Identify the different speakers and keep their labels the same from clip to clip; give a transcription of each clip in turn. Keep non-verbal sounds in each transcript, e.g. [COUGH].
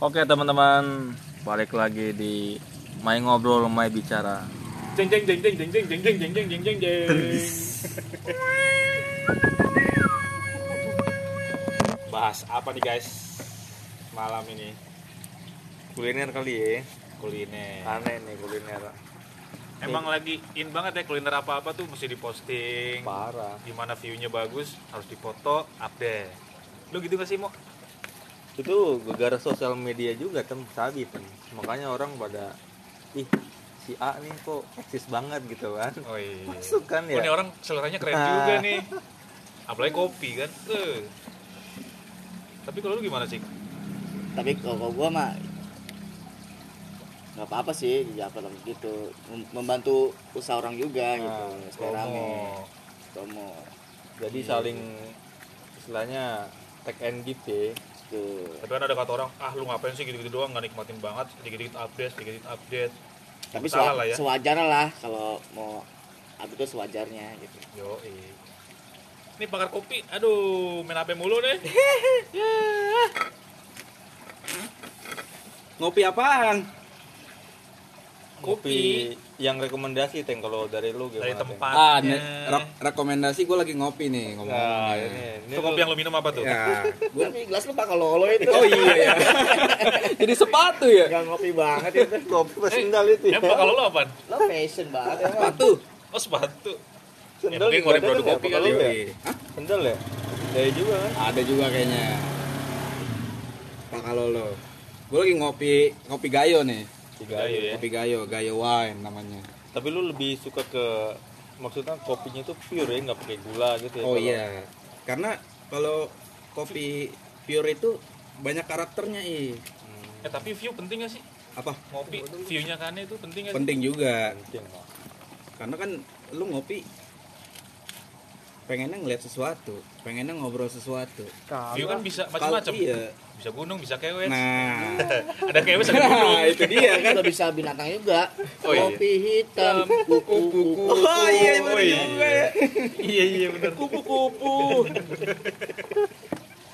Speaker 1: Oke teman-teman, balik lagi di Mai Ngobrol, Mai Bicara.
Speaker 2: Jeng jeng jeng jeng jeng jeng jeng jeng jeng jeng jeng jeng jeng. Bahas apa nih guys malam ini?
Speaker 1: Kuliner kali ya,
Speaker 2: Kuliner.
Speaker 1: aneh nih kuliner.
Speaker 2: Emang lagi in banget ya kuliner apa-apa tuh mesti diposting.
Speaker 1: Parah.
Speaker 2: Gimana view-nya bagus harus dipoto, update. Lu gitu gak sih, Mo?
Speaker 1: Itu gara sosial media juga tem sabi tem. Makanya orang pada ih si A nih kok eksis banget gitu kan.
Speaker 2: Oh iya.
Speaker 1: Masuk kan
Speaker 2: Oh, ini
Speaker 1: ya.
Speaker 2: orang seleranya keren
Speaker 1: Nah.
Speaker 2: juga nih. [LAUGHS] Apalagi kopi kan. Eh. Tapi kalau lu gimana sih?
Speaker 3: tapi kalau gua mah nggak apa-apa sih ya apa gitu Mem- membantu usaha orang juga gitu
Speaker 1: Nah,
Speaker 3: supaya rame
Speaker 2: Promo.
Speaker 1: Jadi
Speaker 2: Iya.
Speaker 1: saling istilahnya take and give ya.
Speaker 3: Tuh
Speaker 2: Tapi kan ada kata orang, ah lu ngapain sih gitu-gitu doang, nggak nikmatin banget, sedikit-sedikit update, sedikit-sedikit update.
Speaker 3: tapi
Speaker 2: Salah
Speaker 3: sewa-
Speaker 2: lah ya.
Speaker 3: sewajarnya lah kalau mau update itu sewajarnya gitu
Speaker 2: Yo, Ini bakar kopi, aduh, main HP mulu nih. [LAUGHS]
Speaker 4: Ngopi apaan?
Speaker 1: Kopi yang rekomendasi Teng kalau dari lu gimana?
Speaker 2: Dari tempat.
Speaker 4: Ah, nih, re- rekomendasi gue lagi ngopi nih ngomong.
Speaker 1: Nah, ini, ini
Speaker 2: Itu kopi
Speaker 1: lu-
Speaker 2: yang lu minum apa tuh?
Speaker 4: Ya, gua
Speaker 3: tapi gelas lu pak kalau lo itu
Speaker 4: Oh iya ya. [LAUGHS] Jadi sepatu ya.
Speaker 3: nggak ngopi banget itu
Speaker 1: kopi pas sendal itu ya.
Speaker 2: Eh, kalau lu apaan?
Speaker 3: lo fashion banget emang
Speaker 4: Sepatu.
Speaker 2: Oh, sepatu.
Speaker 1: Sendal
Speaker 2: mungkin
Speaker 1: juga ada
Speaker 2: produk
Speaker 1: kan ya?
Speaker 2: kopi
Speaker 1: Apa
Speaker 2: kali ya.
Speaker 1: ya?
Speaker 4: Hah?
Speaker 1: Sendal ya? Dari juga kan?
Speaker 4: Ada juga kayaknya. Pak kalau lo. Gue lagi ngopi ngopi gayo nih.
Speaker 1: Tiga
Speaker 2: Gayo ya.
Speaker 4: Kopi gayo, gayo wine namanya.
Speaker 1: Tapi lu lebih suka ke maksudnya kopinya itu pure ya, nggak pakai gula gitu ya?
Speaker 4: Oh
Speaker 1: kalau-
Speaker 4: iya. Karena kalau kopi pure itu banyak karakternya ih.
Speaker 1: Hmm,
Speaker 2: Eh, tapi view penting gak sih?
Speaker 4: Apa?
Speaker 2: Ngopi, view-nya kan itu penting gak sih?
Speaker 4: Penting juga.
Speaker 1: penting.
Speaker 4: Karena kan lu ngopi pengennya ngeliat sesuatu, pengennya ngobrol sesuatu.
Speaker 2: View kan bisa macam-macam.
Speaker 4: Iya.
Speaker 2: Bisa gunung, bisa kewet.
Speaker 4: Nah, [LAUGHS]
Speaker 2: Ada kewet, ada gunung.
Speaker 4: nah itu dia
Speaker 3: kan udah bisa binatang juga
Speaker 2: Oh, iya.
Speaker 3: kopi hitam kupu-kupu
Speaker 4: Oh iya,
Speaker 2: Oh,
Speaker 4: bener
Speaker 2: iya.
Speaker 4: juga ya.
Speaker 2: iya, iya benar.
Speaker 4: Kupu-kupu.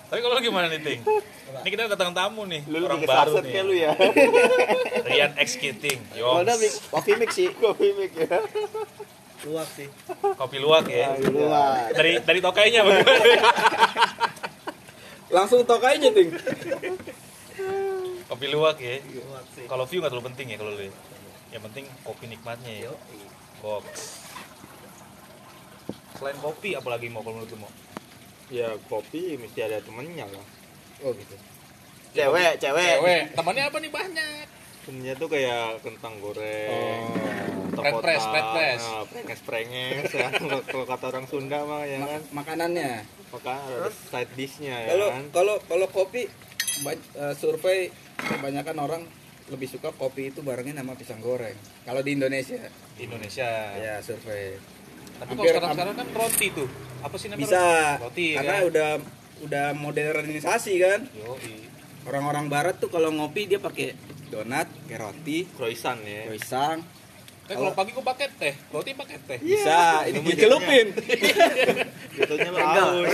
Speaker 2: Tapi kalau gimana nih, Ting? Ini kita datang tamu nih,
Speaker 1: Lu
Speaker 2: orang baru nih.
Speaker 1: kayak lu ya.
Speaker 2: Rian X Kiting.
Speaker 3: kalau
Speaker 2: Yo,
Speaker 3: udah mix- kopi mix sih
Speaker 1: Kopi mik ya.
Speaker 3: Luak sih
Speaker 2: kopi luwak ya.
Speaker 3: luak
Speaker 2: Dari dari tokainya bagaimana?
Speaker 4: Langsung tokainya, Ting.
Speaker 2: kopi luwak ya. Kalau view nggak terlalu penting ya kalau lu. ya. Yang penting kopi nikmatnya ya. Box. Selain kopi apalagi mau kalau menurut lu mau?
Speaker 1: Ya kopi mesti ada temennya lah.
Speaker 4: Oh gitu.
Speaker 3: cewek cewek
Speaker 2: Cewek, temannya apa nih banyak?
Speaker 1: Temennya tuh kayak kentang goreng.
Speaker 4: Oh.
Speaker 2: Pret press, pret press.
Speaker 1: Nah, prenges prenges ya. [LAUGHS] Kalau kata orang Sunda mah ya kan.
Speaker 4: Makanannya.
Speaker 1: Maka ada side dishnya ya
Speaker 4: Kalau
Speaker 1: kan.
Speaker 4: kalau kalau kopi eh, survei kebanyakan orang lebih suka kopi itu barengnya sama pisang goreng. Kalau di Indonesia,
Speaker 2: Di Indonesia.
Speaker 4: ya survei.
Speaker 2: Tapi kalau
Speaker 4: Hampir-
Speaker 2: sekarang sekarang kan roti tuh. Apa sih namanya?
Speaker 4: Bisa
Speaker 2: Roti ya.
Speaker 4: karena udah udah modernisasi kan.
Speaker 2: Yo,
Speaker 4: Orang-orang barat tuh kalau ngopi dia pakai donat, kayak roti,
Speaker 1: Croissant ya.
Speaker 4: pisang,
Speaker 2: Eh, kalau pagi gua pakai teh, roti pakai teh.
Speaker 4: bisa ini
Speaker 1: Itu mah
Speaker 4: dicelupin.
Speaker 1: Jatuhnya haus.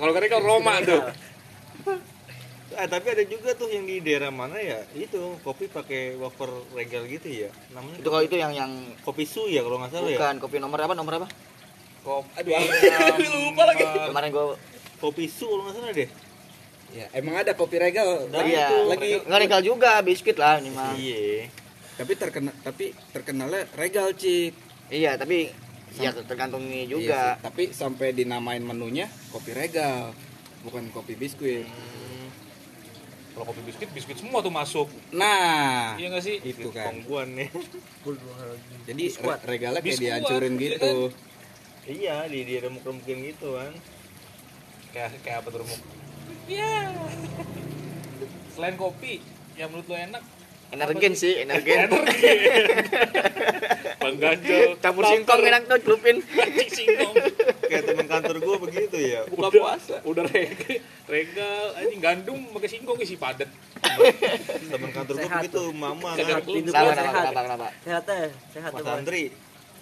Speaker 2: kalau kan Roma tuh.
Speaker 1: Eh, tapi ada juga tuh yang di daerah mana ya itu kopi pakai wafer regal gitu ya namanya
Speaker 3: itu kalau itu yang yang
Speaker 1: kopi su ya kalau nggak salah ya
Speaker 3: bukan kopi nomor apa nomor apa
Speaker 2: Kopi.
Speaker 4: Aduh, [LAUGHS] lupa lagi.
Speaker 3: kemarin gua
Speaker 1: kopi su kalau nggak salah deh
Speaker 4: Ya, emang ada kopi regal.
Speaker 1: Nah,
Speaker 4: Lagi
Speaker 3: iya
Speaker 4: itu lagi
Speaker 3: nggak regal juga biskuit lah ini mah
Speaker 1: iya
Speaker 4: tapi terkenal tapi terkenalnya regal, Cik.
Speaker 3: iya tapi ya tergantung ini juga
Speaker 4: Iya sih, tapi sampai dinamain menunya kopi regal, bukan kopi biskuit.
Speaker 2: Kalau kopi biskuit, biskuit semua tuh masuk.
Speaker 4: Nah,
Speaker 2: Iya nggak sih?
Speaker 4: itu kan.
Speaker 1: kongguan nih
Speaker 4: Jadi re- regalnya kayak
Speaker 2: Biskuat,
Speaker 4: dihancurin
Speaker 2: iya
Speaker 4: gitu.
Speaker 1: iya di di remuk-remukin gitu kan
Speaker 2: Kayak kayak apa tuh remuk? Iya. Selain kopi, yang menurut lo enak?
Speaker 3: energen sih energen. [LAUGHS]
Speaker 2: Bang Ganjel.
Speaker 3: campur singkong enak tuh celupin
Speaker 2: singkong.
Speaker 1: kayak teman kantor gua begitu ya.
Speaker 4: Buka puasa.
Speaker 2: Udah rega, regal, anjing gandum pakai singkong isi padet.
Speaker 1: teman kantor gua begitu mama. Kan
Speaker 3: kenapa
Speaker 2: sehat.
Speaker 3: kenapa kenapa? Kenapa
Speaker 5: sehat teh sehat
Speaker 1: Mas
Speaker 5: tuh
Speaker 1: Andri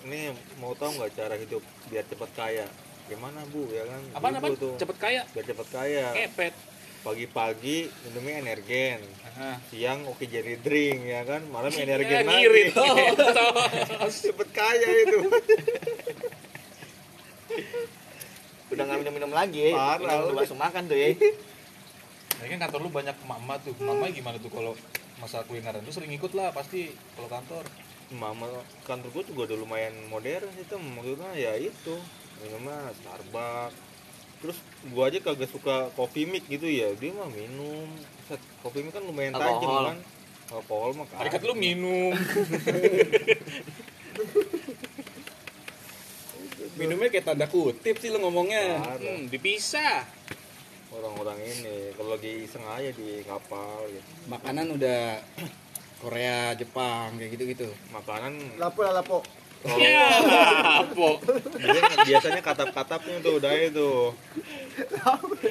Speaker 1: ini mau tahu nggak cara hidup biar cepat kaya gimana bu ya kan
Speaker 2: apaan?
Speaker 1: tuh
Speaker 2: Cepet kaya.
Speaker 1: biar cepat kaya
Speaker 2: Kepet.
Speaker 1: pagi-pagi minumnya energen
Speaker 2: Nah,
Speaker 1: siang oke jadi drink ya kan malam
Speaker 2: ya,
Speaker 1: energen lagi
Speaker 2: ngirit. [LAUGHS]
Speaker 1: cepet kaya itu [LAUGHS]
Speaker 3: udah nggak minum minum lagi ya
Speaker 1: Parah,
Speaker 3: minum langsung makan tuh ya
Speaker 2: Nah, kan kantor lu banyak emak-emak tuh. Emak-emak gimana tuh kalau masalah kulineran? Lu sering ikut lah pasti kalau kantor.
Speaker 1: mama kantor gue juga udah lumayan modern sih maksudnya ya itu minumnya Starbucks terus gua aja kagak suka kopi mix gitu ya dia mah minum Set, kopi mix kan lumayan tajam kan alkohol mah
Speaker 2: kata lu minum. [LAUGHS]
Speaker 4: Minumnya kayak tanda kutip sih lo ngomongnya.
Speaker 2: Hmm, dipisah.
Speaker 1: orang-orang ini kalau lagi iseng aja di kapal gitu
Speaker 4: Makanan udah Korea, Jepang kayak gitu-gitu.
Speaker 1: makanan
Speaker 5: Lapo lah lapo.
Speaker 1: Kalau
Speaker 2: Ya, apa?
Speaker 1: biasanya, biasanya katap-katapnya tuh udah itu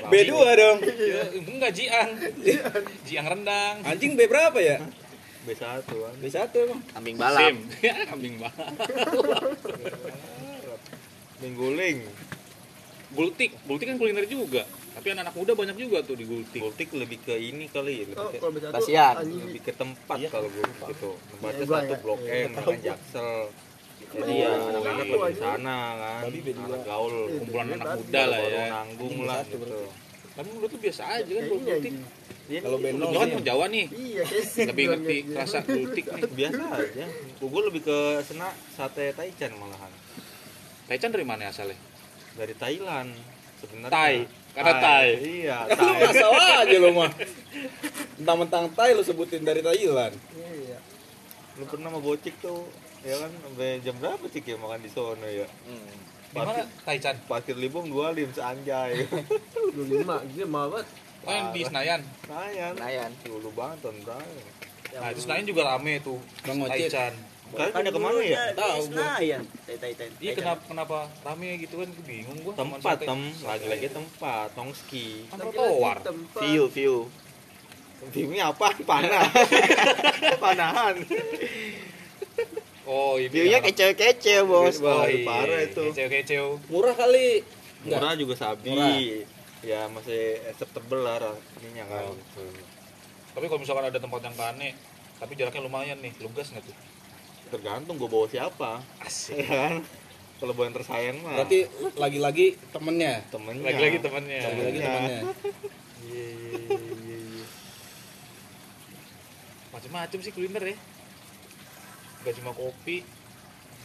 Speaker 4: B2 dong.
Speaker 2: Ya, enggak jiang. Jiang rendang.
Speaker 4: Anjing B berapa ya?
Speaker 1: B1 kan
Speaker 4: B1 emang.
Speaker 3: kambing balap
Speaker 2: Sim. Ya, [LAUGHS] kambing banget.
Speaker 1: mingguling
Speaker 2: Gultik, gultik kan kuliner juga. Tapi anak-anak muda banyak juga tuh di gultik.
Speaker 1: Gultik lebih ke ini kali lebih
Speaker 5: Oh,
Speaker 1: ke, lebih ke tempat kalau gue gitu tempatnya
Speaker 5: Iya, gua
Speaker 1: satu blok
Speaker 5: iya,
Speaker 1: M kan
Speaker 5: tahu.
Speaker 1: Jaksel jadi ya
Speaker 5: iya.
Speaker 1: anak-anak
Speaker 5: Iya.
Speaker 1: lebih di sana kan anak gaul
Speaker 5: Iya,
Speaker 2: Kumpulan anak muda lah ya.
Speaker 1: nanggung lah gitu
Speaker 2: Tapi menurut lu biasa aja kan kalau
Speaker 5: anjing.
Speaker 1: Iya,
Speaker 4: Kalau Beno
Speaker 2: Lu kan orang Jawa nih.
Speaker 5: Iya,
Speaker 2: Lebih ngerti rasa gultik nih.
Speaker 1: biasa aja gue lebih ke sena sate taichan malahan
Speaker 2: Taichan dari mana asalnya?
Speaker 1: dari Thailand sebenarnya
Speaker 2: Thai. Karena Thai.
Speaker 1: iya [LAUGHS]
Speaker 4: Lu
Speaker 1: Thai
Speaker 4: ngasal aja lo mah. Mentang-mentang Thai lu sebutin dari Thailand.
Speaker 5: Iya.
Speaker 1: lu pernah sama bocik tuh ya kan sampai jam berapa cik ya makan di sono ya
Speaker 3: Hmm.
Speaker 2: Di mana Taichan?
Speaker 1: parkir libung dua lim seanjay [LAUGHS]
Speaker 5: Dua lima, dia mau banget.
Speaker 2: Oh yang di Senayan.
Speaker 1: Nayan
Speaker 3: Nayan.
Speaker 1: dulu banget tahun berapa
Speaker 2: Nah itu Senayan juga rame tuh.
Speaker 4: Bang.
Speaker 2: Taichan.
Speaker 1: kalian pindah ke mana ya
Speaker 4: Tahu gua.
Speaker 3: Senayan
Speaker 2: Iya kenapa kenapa rame gitu kan? Gue bingung gua.
Speaker 1: tempat tem lagi-lagi tempat tongski
Speaker 2: Kan trotoar.
Speaker 5: tempat.
Speaker 3: view view
Speaker 1: Viewnya apa? Panah. [LAUGHS] Panahan. [LAUGHS]
Speaker 2: Oh ini.
Speaker 3: viewnya kece-kece bos
Speaker 1: Wah,
Speaker 2: iya.
Speaker 1: parah itu.
Speaker 2: Kecil-kecil.
Speaker 4: Murah kali. Enggak.
Speaker 1: Murah juga sabi.
Speaker 4: Murah.
Speaker 1: Ya masih acceptable lah ininya kan.
Speaker 2: Oh, Tapi kalau misalkan ada tempat yang kane, tapi jaraknya lumayan nih, lu gas nggak tuh?
Speaker 1: Tergantung gue bawa siapa.
Speaker 2: Asik.
Speaker 1: Ya kan? Kalau bawa yang tersayang mah
Speaker 4: Berarti lagi-lagi temennya.
Speaker 1: temennya.
Speaker 2: Lagi-lagi temannya.
Speaker 4: Lagi-lagi
Speaker 1: Iya.
Speaker 4: temennya.
Speaker 1: Iya, iya, iya, iya.
Speaker 2: Macem-macem sih kuliner ya. Gak cuma kopi,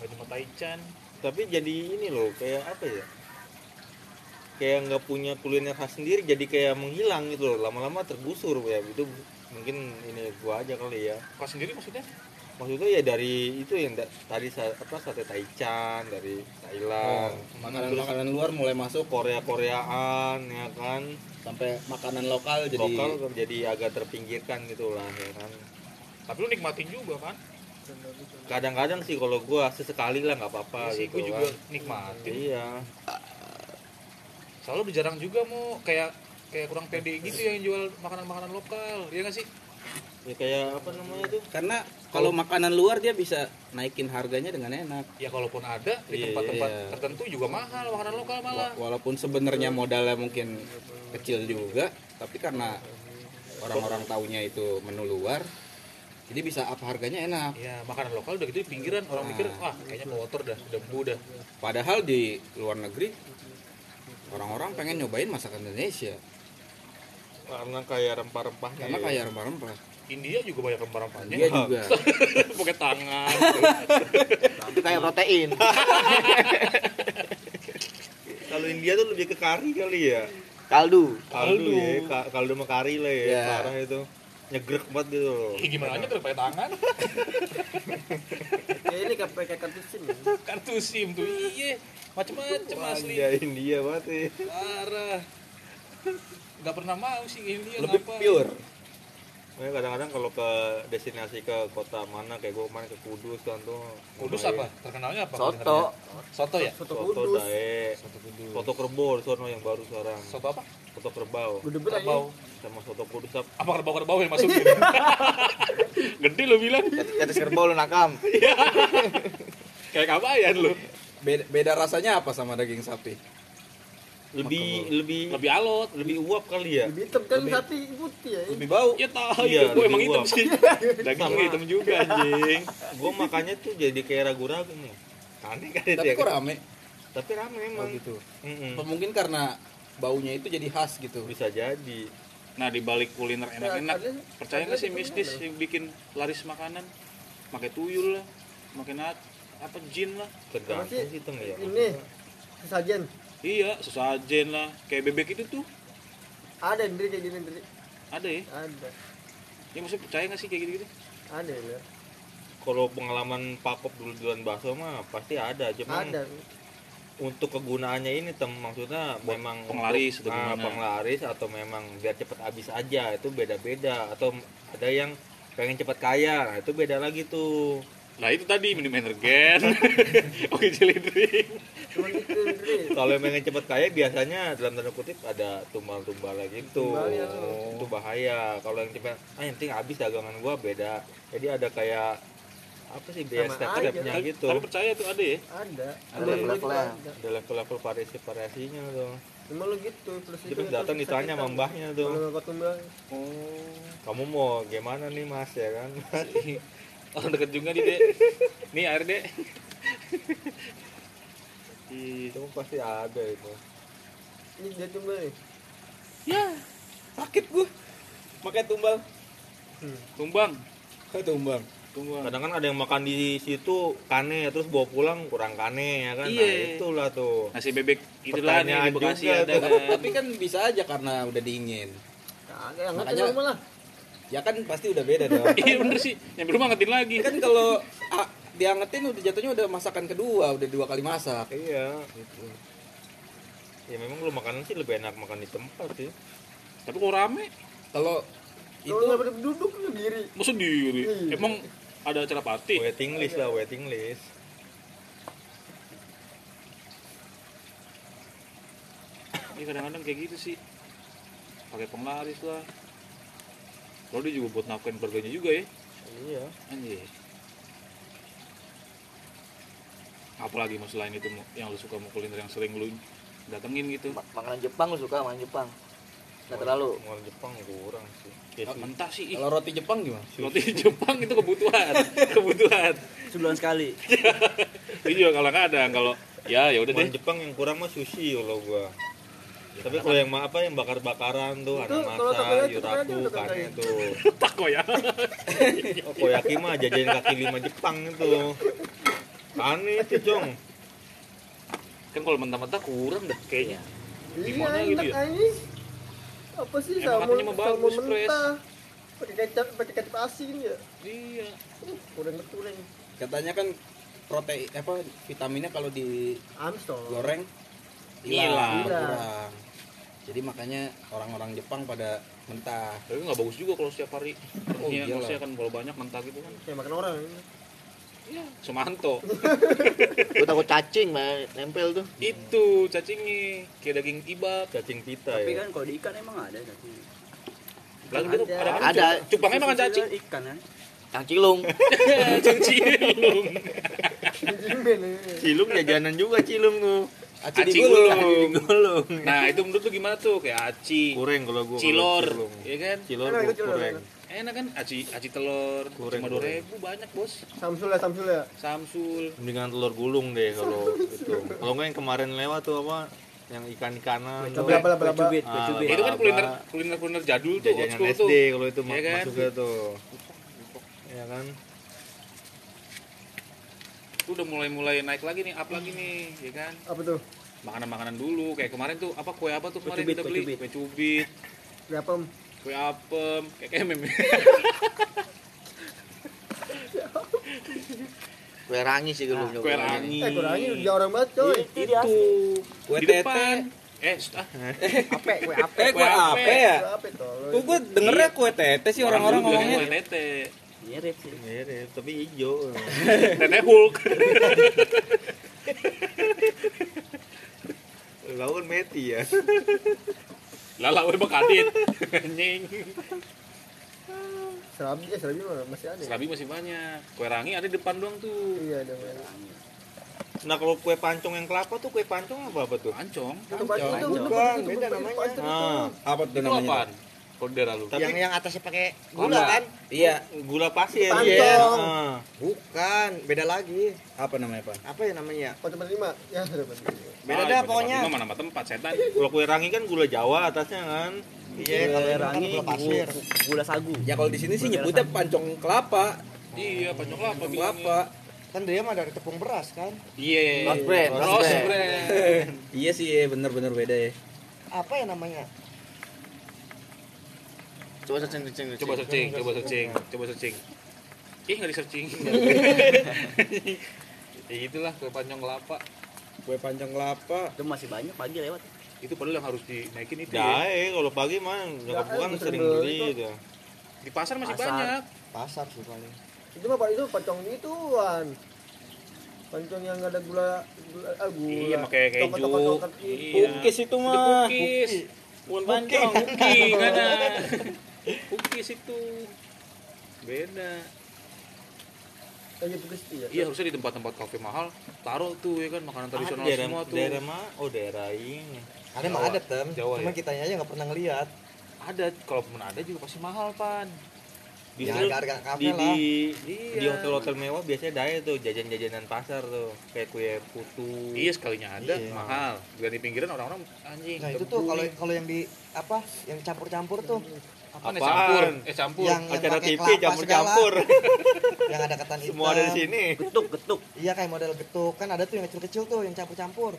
Speaker 2: gak cuma taichan.
Speaker 1: Tapi jadi ini loh, kayak apa ya? Kayak nggak punya kuliner khas sendiri, jadi kayak menghilang gitu loh. Lama-lama tergusur ya. Itu mungkin ini gua aja kali ya.
Speaker 2: Kau sendiri maksudnya?
Speaker 1: maksudnya ya dari itu yang da- tadi apa sate taichan dari Thailand
Speaker 4: Oh, Makanan-makanan luar mulai masuk
Speaker 1: Korea Koreaan ya kan
Speaker 4: sampai makanan lokal jadi
Speaker 1: lokal jadi agak terpinggirkan gitu lah ya kan
Speaker 2: Tapi lu nikmatin juga kan?
Speaker 1: Kadang-kadang sih kalau gua sesekali lah nggak
Speaker 2: Iya
Speaker 1: apa-apa
Speaker 2: gue
Speaker 1: gitu
Speaker 2: juga
Speaker 1: kan
Speaker 2: nikmatin.
Speaker 1: iya
Speaker 2: Selalu jarang juga mau kayak kayak kurang pede gitu yang jual makanan-makanan lokal, iya gak sih?
Speaker 1: ya kayak apa namanya tuh
Speaker 4: karena kalau makanan luar dia bisa naikin harganya dengan enak.
Speaker 2: Ya kalaupun ada di
Speaker 1: Iya,
Speaker 2: tempat-tempat
Speaker 4: iya.
Speaker 2: tertentu juga mahal makanan lokal malah.
Speaker 4: Wa- Walaupun sebenarnya modalnya mungkin kecil juga, tapi karena orang-orang taunya itu menu luar, jadi bisa apa harganya enak.
Speaker 2: Ya makanan lokal udah gitu di pinggiran orang mikir wah kayaknya kotor dah, udah bebu dah.
Speaker 4: Padahal di luar negeri orang-orang pengen nyobain masakan Indonesia
Speaker 1: karena kayak rempah-rempahnya
Speaker 4: karena
Speaker 1: ya.
Speaker 4: kayak rempah-rempah.
Speaker 2: India juga banyak rempah-rempahnya.
Speaker 4: Dia juga. [LAUGHS]
Speaker 2: Pakai tangan.
Speaker 3: itu kayak protein [LAUGHS]
Speaker 1: kalau India tuh lebih ke kari kali ya
Speaker 3: kaldu
Speaker 1: kaldu,
Speaker 2: Kaldu.
Speaker 1: ya ka- kaldu sama kari lah ya
Speaker 4: Iya.
Speaker 1: parah itu nyegrek banget gitu loh
Speaker 2: Ya, gimana aja pakai tangan?
Speaker 5: Kayak [LAUGHS] ini kayak pakai kartu SIM. ya.
Speaker 2: Kartu SIM tuh. Iya, macem-macem asli.
Speaker 1: Wajah India banget ya
Speaker 2: Parah. Gak pernah mau sih India
Speaker 4: Lebih
Speaker 2: ngapa?
Speaker 4: pure.
Speaker 1: Makanya kadang-kadang kalau ke destinasi ke kota mana kayak gue kemarin ke Kudus kan tuh
Speaker 2: Kudus apa? Terkenalnya apa?
Speaker 3: soto
Speaker 2: Soto ya?
Speaker 5: Soto
Speaker 1: Soto
Speaker 5: kudus.
Speaker 1: dae,
Speaker 2: Soto Kudus.
Speaker 1: soto kerbau di sono yang baru sekarang.
Speaker 2: Soto apa?
Speaker 1: Soto kerbau
Speaker 5: Gede banget
Speaker 2: Kerbau.
Speaker 1: sama soto kudus apa?
Speaker 2: Apa kerbau-kerbau yang masukin? [LAUGHS] Gede lo bilang.
Speaker 3: tetes kerbau lu nakam
Speaker 2: Kayak kabayan lo.
Speaker 4: Beda, beda rasanya apa sama daging sapi?
Speaker 1: Lebih lebih
Speaker 2: lebih alot
Speaker 1: lebih uap kali ya?
Speaker 5: Lebih hitam kan sapi putih ya.
Speaker 4: lebih bau.
Speaker 2: Ya tahu
Speaker 1: Iya,
Speaker 2: itu gue emang
Speaker 1: lebih
Speaker 2: hitam
Speaker 1: uap.
Speaker 2: sih. [LAUGHS] Dagingnya hitam juga anjing. [LAUGHS]
Speaker 1: Gue makanya tuh jadi kayak ragu-ragu nih. Aneh kan
Speaker 4: tapi
Speaker 1: ya?
Speaker 4: kok rame?
Speaker 1: Tapi rame
Speaker 4: oh
Speaker 1: emang.
Speaker 4: gitu.
Speaker 1: Mm-mm.
Speaker 4: Apa mungkin karena baunya itu jadi khas gitu?
Speaker 1: Bisa jadi.
Speaker 2: Nah di balik kuliner enak-enak
Speaker 5: ada-
Speaker 2: percaya nggak sih mistis yang bikin laris makanan? Pakai tuyul lah makin at- apa jin lah.
Speaker 1: Tergantung
Speaker 5: sih?
Speaker 1: ya
Speaker 5: Ini sesajen.
Speaker 2: Iya sesajen lah kayak bebek itu tuh
Speaker 5: Ada Ndri kayak gini Ndri.
Speaker 2: ada ya
Speaker 5: Ada.
Speaker 2: ya maksudnya percaya nggak sih kayak gitu-gitu
Speaker 5: Ada ya.
Speaker 1: kalau pengalaman pakop dulu jualan bakso mah pasti ada cuma
Speaker 5: Ada.
Speaker 1: untuk kegunaannya ini tem maksudnya
Speaker 2: Buat
Speaker 1: memang
Speaker 2: penglaris
Speaker 1: untuk,
Speaker 2: atau
Speaker 1: ah,
Speaker 2: gimana?
Speaker 1: penglaris atau memang biar cepet habis aja itu beda-beda atau ada yang pengen cepet kaya nah itu beda lagi tuh
Speaker 2: Nah itu tadi minum energen, [LAUGHS] oke jelly drink.
Speaker 5: Cuman itu Ndri.
Speaker 1: kalau yang pengen cepet kaya biasanya dalam tanda kutip ada tumbal-tumbal lagi itu
Speaker 5: Tumbalnya tuh.
Speaker 1: itu bahaya kalau yang cepet ah yang penting habis dagangan gua beda jadi ada kayak apa sih biaya step stepnya gitu
Speaker 2: Kalau percaya tuh ada ya?
Speaker 5: Ada.
Speaker 3: Ada
Speaker 5: gitu ada.
Speaker 1: level-level variasi variasinya tuh
Speaker 5: Cuma lu gitu terus itu
Speaker 1: terus datang ditanya sama mbahnya tuh
Speaker 5: tumbal.
Speaker 2: Oh,
Speaker 1: kamu mau gimana nih mas ya kan [LAUGHS]
Speaker 2: orang deket juga nih dek. Nih air dek.
Speaker 1: Itu pasti ada itu
Speaker 5: Ini dia tumbal nih.
Speaker 4: sakit gua pakai tumbal
Speaker 5: Hmm.
Speaker 2: tumbang,
Speaker 4: oh, tumbang
Speaker 2: tumbang.
Speaker 1: kadang kan ada yang makan di situ kane terus bawa pulang kurang kane ya kan nah
Speaker 2: Iya.
Speaker 1: itulah tuh
Speaker 2: Nasi bebek itulah nih
Speaker 1: Pertanyaan
Speaker 2: di Bekasi ada kan.
Speaker 4: tapi kan bisa aja karena udah dingin
Speaker 5: Kagak yang
Speaker 4: Makanya-
Speaker 5: lah.
Speaker 4: Ya kan pasti udah beda dong [LAUGHS]
Speaker 2: Iya bener sih, yang belum ngangetin lagi.
Speaker 4: kan kalau ah, diangetin udah jatuhnya udah masakan kedua udah dua kali masak
Speaker 1: iya gitu ya memang kalau makanan sih lebih enak makan di tempat sih
Speaker 2: Tapi kok rame?
Speaker 4: kalau itu
Speaker 5: nggak duduk sendiri.
Speaker 2: Masa diri?
Speaker 5: Iya.
Speaker 2: Emang ada acara party?
Speaker 1: waiting list lah waiting list
Speaker 2: Ini kadang-kadang kayak gitu sih. Pakai penglaris lah. Kalau dia juga buat nafkahin keluarganya juga ya.
Speaker 1: iya
Speaker 2: Anjir. Apalagi mas selain itu yang lu suka mau kuliner yang sering lu datengin gitu.
Speaker 3: Ma- Makanan Jepang lu suka makanan Jepang? Nggak terlalu.
Speaker 1: Makanan Jepang kurang sih ya, sih.
Speaker 2: Mentah sih. ih.
Speaker 4: kalau roti Jepang gimana
Speaker 2: Roti Jepang itu kebutuhan, [LAUGHS] kebutuhan.
Speaker 3: Sebulan sekali. [LAUGHS]
Speaker 2: Ini juga kalau kadang kalau ya ya udah
Speaker 1: Makanan
Speaker 2: deh.
Speaker 1: Jepang yang kurang mah sushi kalau gua tapi kalau yang ma- apa yang bakar-bakaran tuh
Speaker 5: Itu
Speaker 1: ada
Speaker 5: kalau
Speaker 1: masa
Speaker 5: takoyaki
Speaker 1: yuraku
Speaker 5: aja udah
Speaker 1: kane
Speaker 5: kayak
Speaker 1: tuh
Speaker 2: Tako ya.
Speaker 1: oh, koyaki mah jajanin kaki lima Jepang itu kane itu jong
Speaker 2: Kan kalau mentah-mentah kurang dah kayaknya.
Speaker 5: Iya
Speaker 2: Gimana gitu
Speaker 5: enak
Speaker 2: ya?
Speaker 5: ini. Apa sih salmon salmon
Speaker 2: bagus, fresh.
Speaker 5: mentah. Pakai kecap pakai kecap asin ya.
Speaker 2: Iya.
Speaker 5: Uh, Kurang kurang.
Speaker 4: katanya kan protein apa vitaminnya kalau digoreng
Speaker 2: Hilang.
Speaker 4: hilang kurang jadi makanya orang-orang Jepang pada mentah
Speaker 2: Tapi nggak bagus juga kalau setiap hari.
Speaker 4: Oh,
Speaker 2: Iya,
Speaker 4: iyalah.
Speaker 2: maksudnya kan kalau banyak mentah gitu kan.
Speaker 5: Kayak makan orang.
Speaker 2: Iya. Sumanto. [LAUGHS]
Speaker 3: Gue takut cacing, Mbak. nempel tuh.
Speaker 2: itu cacingnya kayak daging ibak.
Speaker 1: cacing pita
Speaker 6: Tapi
Speaker 1: ya
Speaker 6: kan kalau di ikan emang ada cacing.
Speaker 2: Lagi
Speaker 5: Ada.
Speaker 2: ada?
Speaker 3: Ada.
Speaker 2: Cupangnya makan cacing.
Speaker 6: Ikan kan.
Speaker 3: Cacilung.
Speaker 2: Cacing.
Speaker 5: Jimin ini.
Speaker 1: cilung jajanan juga cilung tuh
Speaker 4: aci
Speaker 2: Aci
Speaker 4: digulung
Speaker 2: gulung.
Speaker 1: gulung [LAUGHS]
Speaker 2: Nah, itu menurut lu gimana tuh? Kayak aci,
Speaker 1: kureng kalau gua
Speaker 2: cilor,
Speaker 1: cilung.
Speaker 2: ya kan?
Speaker 1: cilor
Speaker 5: Enak
Speaker 1: gua kureng
Speaker 5: enak.
Speaker 2: Kan? Aci, aci telur,
Speaker 1: Kurang,
Speaker 2: cuma dua ribu banyak bos.
Speaker 5: Samsul ya Samsul ya.
Speaker 2: Samsul.
Speaker 1: mendingan telur gulung deh kalau itu kalau nggak yang kemarin lewat tuh apa yang ikan ikanan tuh
Speaker 5: Laba laba laba.
Speaker 6: Cubit,
Speaker 1: Ah,
Speaker 2: itu kan
Speaker 1: Apa?
Speaker 2: kuliner kuliner kuliner jadul tuh,
Speaker 1: jajanan SD
Speaker 2: tuh.
Speaker 1: kalau itu
Speaker 2: Iya kan?
Speaker 1: tuh ya kan
Speaker 2: Itu udah mulai-mulai naik lagi nih, up lagi nih, ya kan?
Speaker 5: Apa tuh?
Speaker 2: Makanan-makanan dulu, kayak kemarin tuh apa kue apa tuh kemarin
Speaker 6: cubit,
Speaker 2: kita
Speaker 6: kue
Speaker 2: beli?
Speaker 6: cubit.
Speaker 2: Kue cubit,
Speaker 5: Berapa?
Speaker 2: kue apem, kayak kayak meme. [LAUGHS]
Speaker 3: Kue rangi sih gue belum
Speaker 2: Kue rangi.
Speaker 5: Eh kurangnya udah orang banget coy.
Speaker 2: Itu.
Speaker 4: kue
Speaker 2: Di depan. Eh, ah, [LAUGHS]
Speaker 5: Ape, kue ape.
Speaker 4: eh kue apa ya
Speaker 5: Ape tolong.
Speaker 4: kok gue dengernya kue tete sih orang-orang
Speaker 2: bilangnya
Speaker 4: ngomongnya
Speaker 2: kue tete.
Speaker 6: Mirip sih.
Speaker 1: mirip tapi hijau [LAUGHS]
Speaker 2: Tete Hulk. [LAUGHS]
Speaker 1: lawan meti ya [LAUGHS]
Speaker 2: Lala udah kadit. Anjing.
Speaker 5: Serabi, eh serabi mah masih ada. ya?
Speaker 2: Serabi masih banyak. Kue rangi ada di depan doang tuh.
Speaker 5: Iya ada.
Speaker 1: Nah kalau kue pancong yang kelapa tuh kue pancong apa apa tuh?
Speaker 2: Pancong.
Speaker 5: Itu pancong itu
Speaker 3: Bukan, beda namanya.
Speaker 5: pancong.
Speaker 1: Nah,
Speaker 4: Apa tuh namanya?
Speaker 2: Apaan? Kalau daerah lu.
Speaker 1: Tapi-
Speaker 3: yang yang atasnya pakai
Speaker 1: Gula.
Speaker 3: kan?
Speaker 4: Iya,
Speaker 1: gula pasir.
Speaker 5: Pancong.
Speaker 1: Iya.
Speaker 3: Bukan, beda lagi.
Speaker 4: apa namanya, Pak?
Speaker 3: Apa ya namanya?
Speaker 5: Pancong lima. Ya, sudah pancong.
Speaker 3: Beda
Speaker 2: Ah,
Speaker 3: dah
Speaker 2: tempat
Speaker 3: pokoknya.
Speaker 2: lima Mana nama tempat setan.
Speaker 1: Kalau kue rangi kan gula Jawa atasnya kan.
Speaker 3: Iya, kalau yang kan gula pasir.
Speaker 6: Gula sagu.
Speaker 4: Ya kalau di sini sih nyebutnya pancong kelapa,
Speaker 2: Iya, pancong kelapa.
Speaker 4: pancong kelapa.
Speaker 3: Kan dia mah dari tepung beras kan?
Speaker 2: Iya.
Speaker 3: Rose brand, rose brand. [LAUGHS]
Speaker 4: Iya sih, ya, bener-bener beda ya.
Speaker 3: Apa ya namanya?
Speaker 6: Coba searching searching.
Speaker 2: Coba searching, coba searching, coba searching. Ih, nggak di searching. [LAUGHS] ya itulah kue pancong kelapa.
Speaker 4: Kue pancong kelapa.
Speaker 6: Itu masih banyak pagi lewat.
Speaker 2: Itu padahal yang harus dinaikin itu ya.
Speaker 1: Dae kalau pagi mah nyokap gua kan
Speaker 5: Dae,
Speaker 1: sering beli
Speaker 5: itu.
Speaker 1: itu.
Speaker 2: Di pasar masih
Speaker 6: Pasar.
Speaker 2: banyak.
Speaker 3: Pasar sih paling.
Speaker 5: Itu mah Pak, itu pancong ituan. Pancong yang ada gula gula ah, gula.
Speaker 2: Iya, pakai keju.
Speaker 5: Itu.
Speaker 2: Iya.
Speaker 4: Kukis itu
Speaker 2: Itu
Speaker 4: mah.
Speaker 2: cookies.
Speaker 4: Bukan
Speaker 2: Pancong, cookie, [LAUGHS] mana? Cookies itu. Beda.
Speaker 5: Kayak putih iya.
Speaker 2: Iya, harusnya di tempat-tempat kafe mahal taruh tuh ya kan makanan tradisional
Speaker 1: Ah, daerah,
Speaker 2: semua tuh.
Speaker 1: daerah mah oh daerah ini.
Speaker 3: Ada mah ada tem,
Speaker 2: Jawa
Speaker 3: cuma
Speaker 2: ya?
Speaker 3: kitanya aja nggak pernah ngeliat.
Speaker 2: Ada, kalaupun ada juga pasti mahal, Pan.
Speaker 3: Ya
Speaker 1: Justru
Speaker 3: harga kafe
Speaker 1: di,
Speaker 3: lah.
Speaker 1: di,
Speaker 2: Iya.
Speaker 1: di hotel-hotel mewah biasanya dae tuh jajan-jajanan pasar tuh kayak kue putu.
Speaker 2: Iya, sekalinya ada,
Speaker 3: Iya.
Speaker 2: mahal. Dan di pinggiran orang-orang anjing.
Speaker 3: Nah itu tuh kalau kalau yang di apa? Yang campur-campur tuh.
Speaker 2: Apa nih
Speaker 1: Apaan?
Speaker 2: campur? Eh campur.
Speaker 3: Yang yang
Speaker 1: Acara TV campur-campur. [LAUGHS]
Speaker 3: yang ada ketan hitam.
Speaker 1: Semua ada di sini.
Speaker 6: Getuk getuk.
Speaker 3: Iya kayak model getuk kan ada tuh yang kecil-kecil tuh yang campur-campur.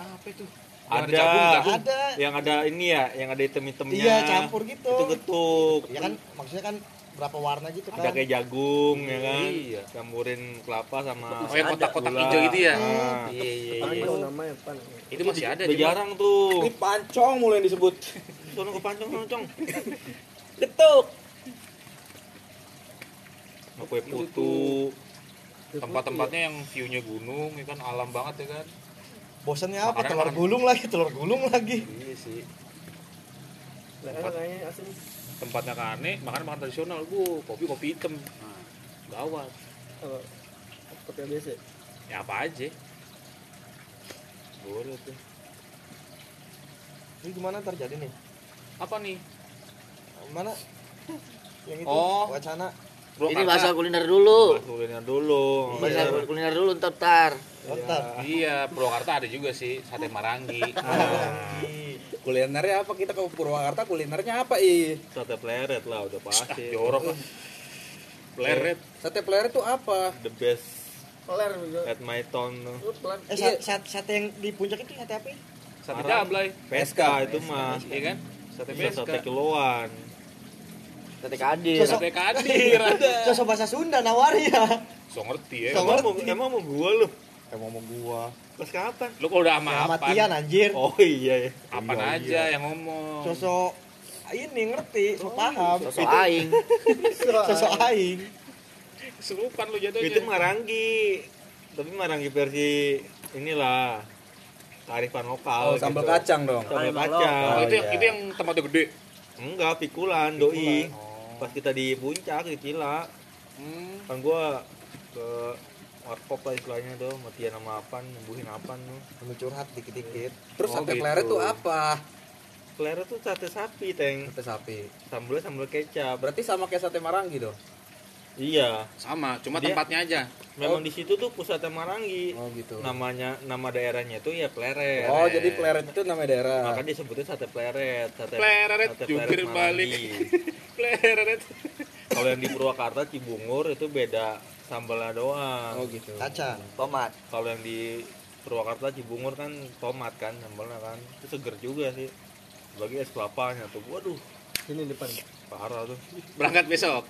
Speaker 2: apa itu?
Speaker 1: Ada.
Speaker 2: Yang jagung, jagung.
Speaker 3: Ada.
Speaker 1: Yang ada ini ya, yang ada item-itemnya.
Speaker 3: Iya campur gitu.
Speaker 1: Itu getuk.
Speaker 3: Ya kan maksudnya kan berapa warna gitu kan.
Speaker 1: Ada kayak jagung ya kan.
Speaker 2: Iya.
Speaker 1: Campurin kelapa sama
Speaker 2: Oh, yang kotak-kotak hijau itu ya?
Speaker 1: Ah.
Speaker 2: Iya, iya, iya.
Speaker 5: Pancong namanya pan.
Speaker 2: Itu masih ada
Speaker 1: Udah jarang tuh.
Speaker 4: Ini pancong mulai disebut.
Speaker 1: Sono ke pancong sono, [LAUGHS] Cong.
Speaker 4: Getuk.
Speaker 1: Sama kue putu.
Speaker 2: tempat-tempatnya yang view-nya gunung, ya kan alam banget ya kan.
Speaker 3: Bosannya apa? Telur
Speaker 2: makan-
Speaker 3: gulung lagi, telur gulung lagi.
Speaker 2: Iya sih.
Speaker 5: Nah, asin.
Speaker 2: Tempatnya kan aneh, makan makan tradisional, bu, kopi kopi hitam, gawat.
Speaker 5: Apa? Kopi biasa.
Speaker 2: Ya apa aja.
Speaker 1: Boleh tuh.
Speaker 3: Ini gimana ntar jadi nih?
Speaker 2: Apa nih?
Speaker 3: Mana? [LAUGHS] Yang itu
Speaker 2: Oh.
Speaker 3: wacana.
Speaker 6: Ini bahasa kuliner dulu.
Speaker 1: Bahas kuliner dulu.
Speaker 6: Bahasa
Speaker 1: Iya.
Speaker 6: kuliner dulu ntar.
Speaker 3: Oh, ntar.
Speaker 2: Iya, Purwakarta ada juga sih sate marangi. [LAUGHS]
Speaker 4: Kulinernya apa? Kita ke Purwakarta kulinernya apa, Ih?
Speaker 1: Sate pleret lah udah pasti.
Speaker 2: Jorok lah. Pleret.
Speaker 4: Sate pleret itu apa?
Speaker 1: The best
Speaker 5: Peler
Speaker 1: at my town.
Speaker 3: Eh, sate, sate, sate yang di puncak itu sate apa?
Speaker 2: Sate jablay.
Speaker 1: PSK itu mah.
Speaker 2: Iya kan? Sate PSK.
Speaker 1: sate kiloan.
Speaker 6: Sate kadir.
Speaker 3: Sosok-
Speaker 2: Sate kadir [LAUGHS] ada.
Speaker 3: Sosok bahasa Sunda nawarnya.
Speaker 2: So ngerti ya.
Speaker 3: So
Speaker 1: Emang mau,
Speaker 3: ngerti.
Speaker 1: emang mau gua lu?
Speaker 3: Emang mau gua.
Speaker 1: Pas kapan?
Speaker 2: Lu kalau udah sama apa?
Speaker 3: Amatian anjir.
Speaker 1: Oh iya ya.
Speaker 2: Apaan
Speaker 1: Iya,
Speaker 2: aja
Speaker 1: iya.
Speaker 2: yang ngomong.
Speaker 3: Sosok ini ngerti, sok paham.
Speaker 6: Sosok aing. [LAUGHS]
Speaker 3: Sosok aing.
Speaker 2: Kesurupan lu jatuhnya.
Speaker 1: Itu marangi. Tapi marangi versi inilah kearifan lokal.
Speaker 4: Oh, sambal
Speaker 1: gitu.
Speaker 4: kacang dong.
Speaker 1: Sambal kacang.
Speaker 2: Oh, itu yang
Speaker 4: iya.
Speaker 2: itu yang tempatnya gede.
Speaker 1: Enggak, pikulan, doi.
Speaker 2: Oh.
Speaker 1: Pas kita di puncak di Cila,
Speaker 2: Hmm.
Speaker 1: kan gua ke warkop lah istilahnya tuh, matian sama apaan, nyembuhin apaan tuh.
Speaker 3: Lu curhat dikit-dikit.
Speaker 4: Terus
Speaker 1: Oh,
Speaker 4: sate
Speaker 1: gitu.
Speaker 4: pleret itu apa?
Speaker 1: Kelera tuh sate sapi, Teng.
Speaker 4: Sate sapi.
Speaker 1: Sambelnya sambel kecap.
Speaker 4: Berarti sama kayak sate marangi dong.
Speaker 1: Iya.
Speaker 2: Sama, cuma
Speaker 1: Dia-
Speaker 2: tempatnya aja.
Speaker 1: Memang di situ tuh pusatnya Marangi.
Speaker 4: Oh gitu.
Speaker 1: Namanya nama daerahnya tuh ya Pleret.
Speaker 4: Oh, jadi pleret itu nama daerah.
Speaker 1: Maka disebutnya sate pleret, sate
Speaker 2: Pleret,
Speaker 1: sate
Speaker 2: jungkir
Speaker 1: pleret
Speaker 2: balik. [LAUGHS]
Speaker 1: Kalau yang di Purwakarta Cibungur itu beda sambalnya doang.
Speaker 4: Oh gitu.
Speaker 3: Kacang.
Speaker 6: Tomat.
Speaker 1: Kalau yang di Purwakarta Cibungur kan tomat kan sambalnya kan. Itu seger juga sih. Bagi es kelapanya tuh. Waduh,
Speaker 5: Sini depan.
Speaker 1: Parah tuh.
Speaker 2: Berangkat besok.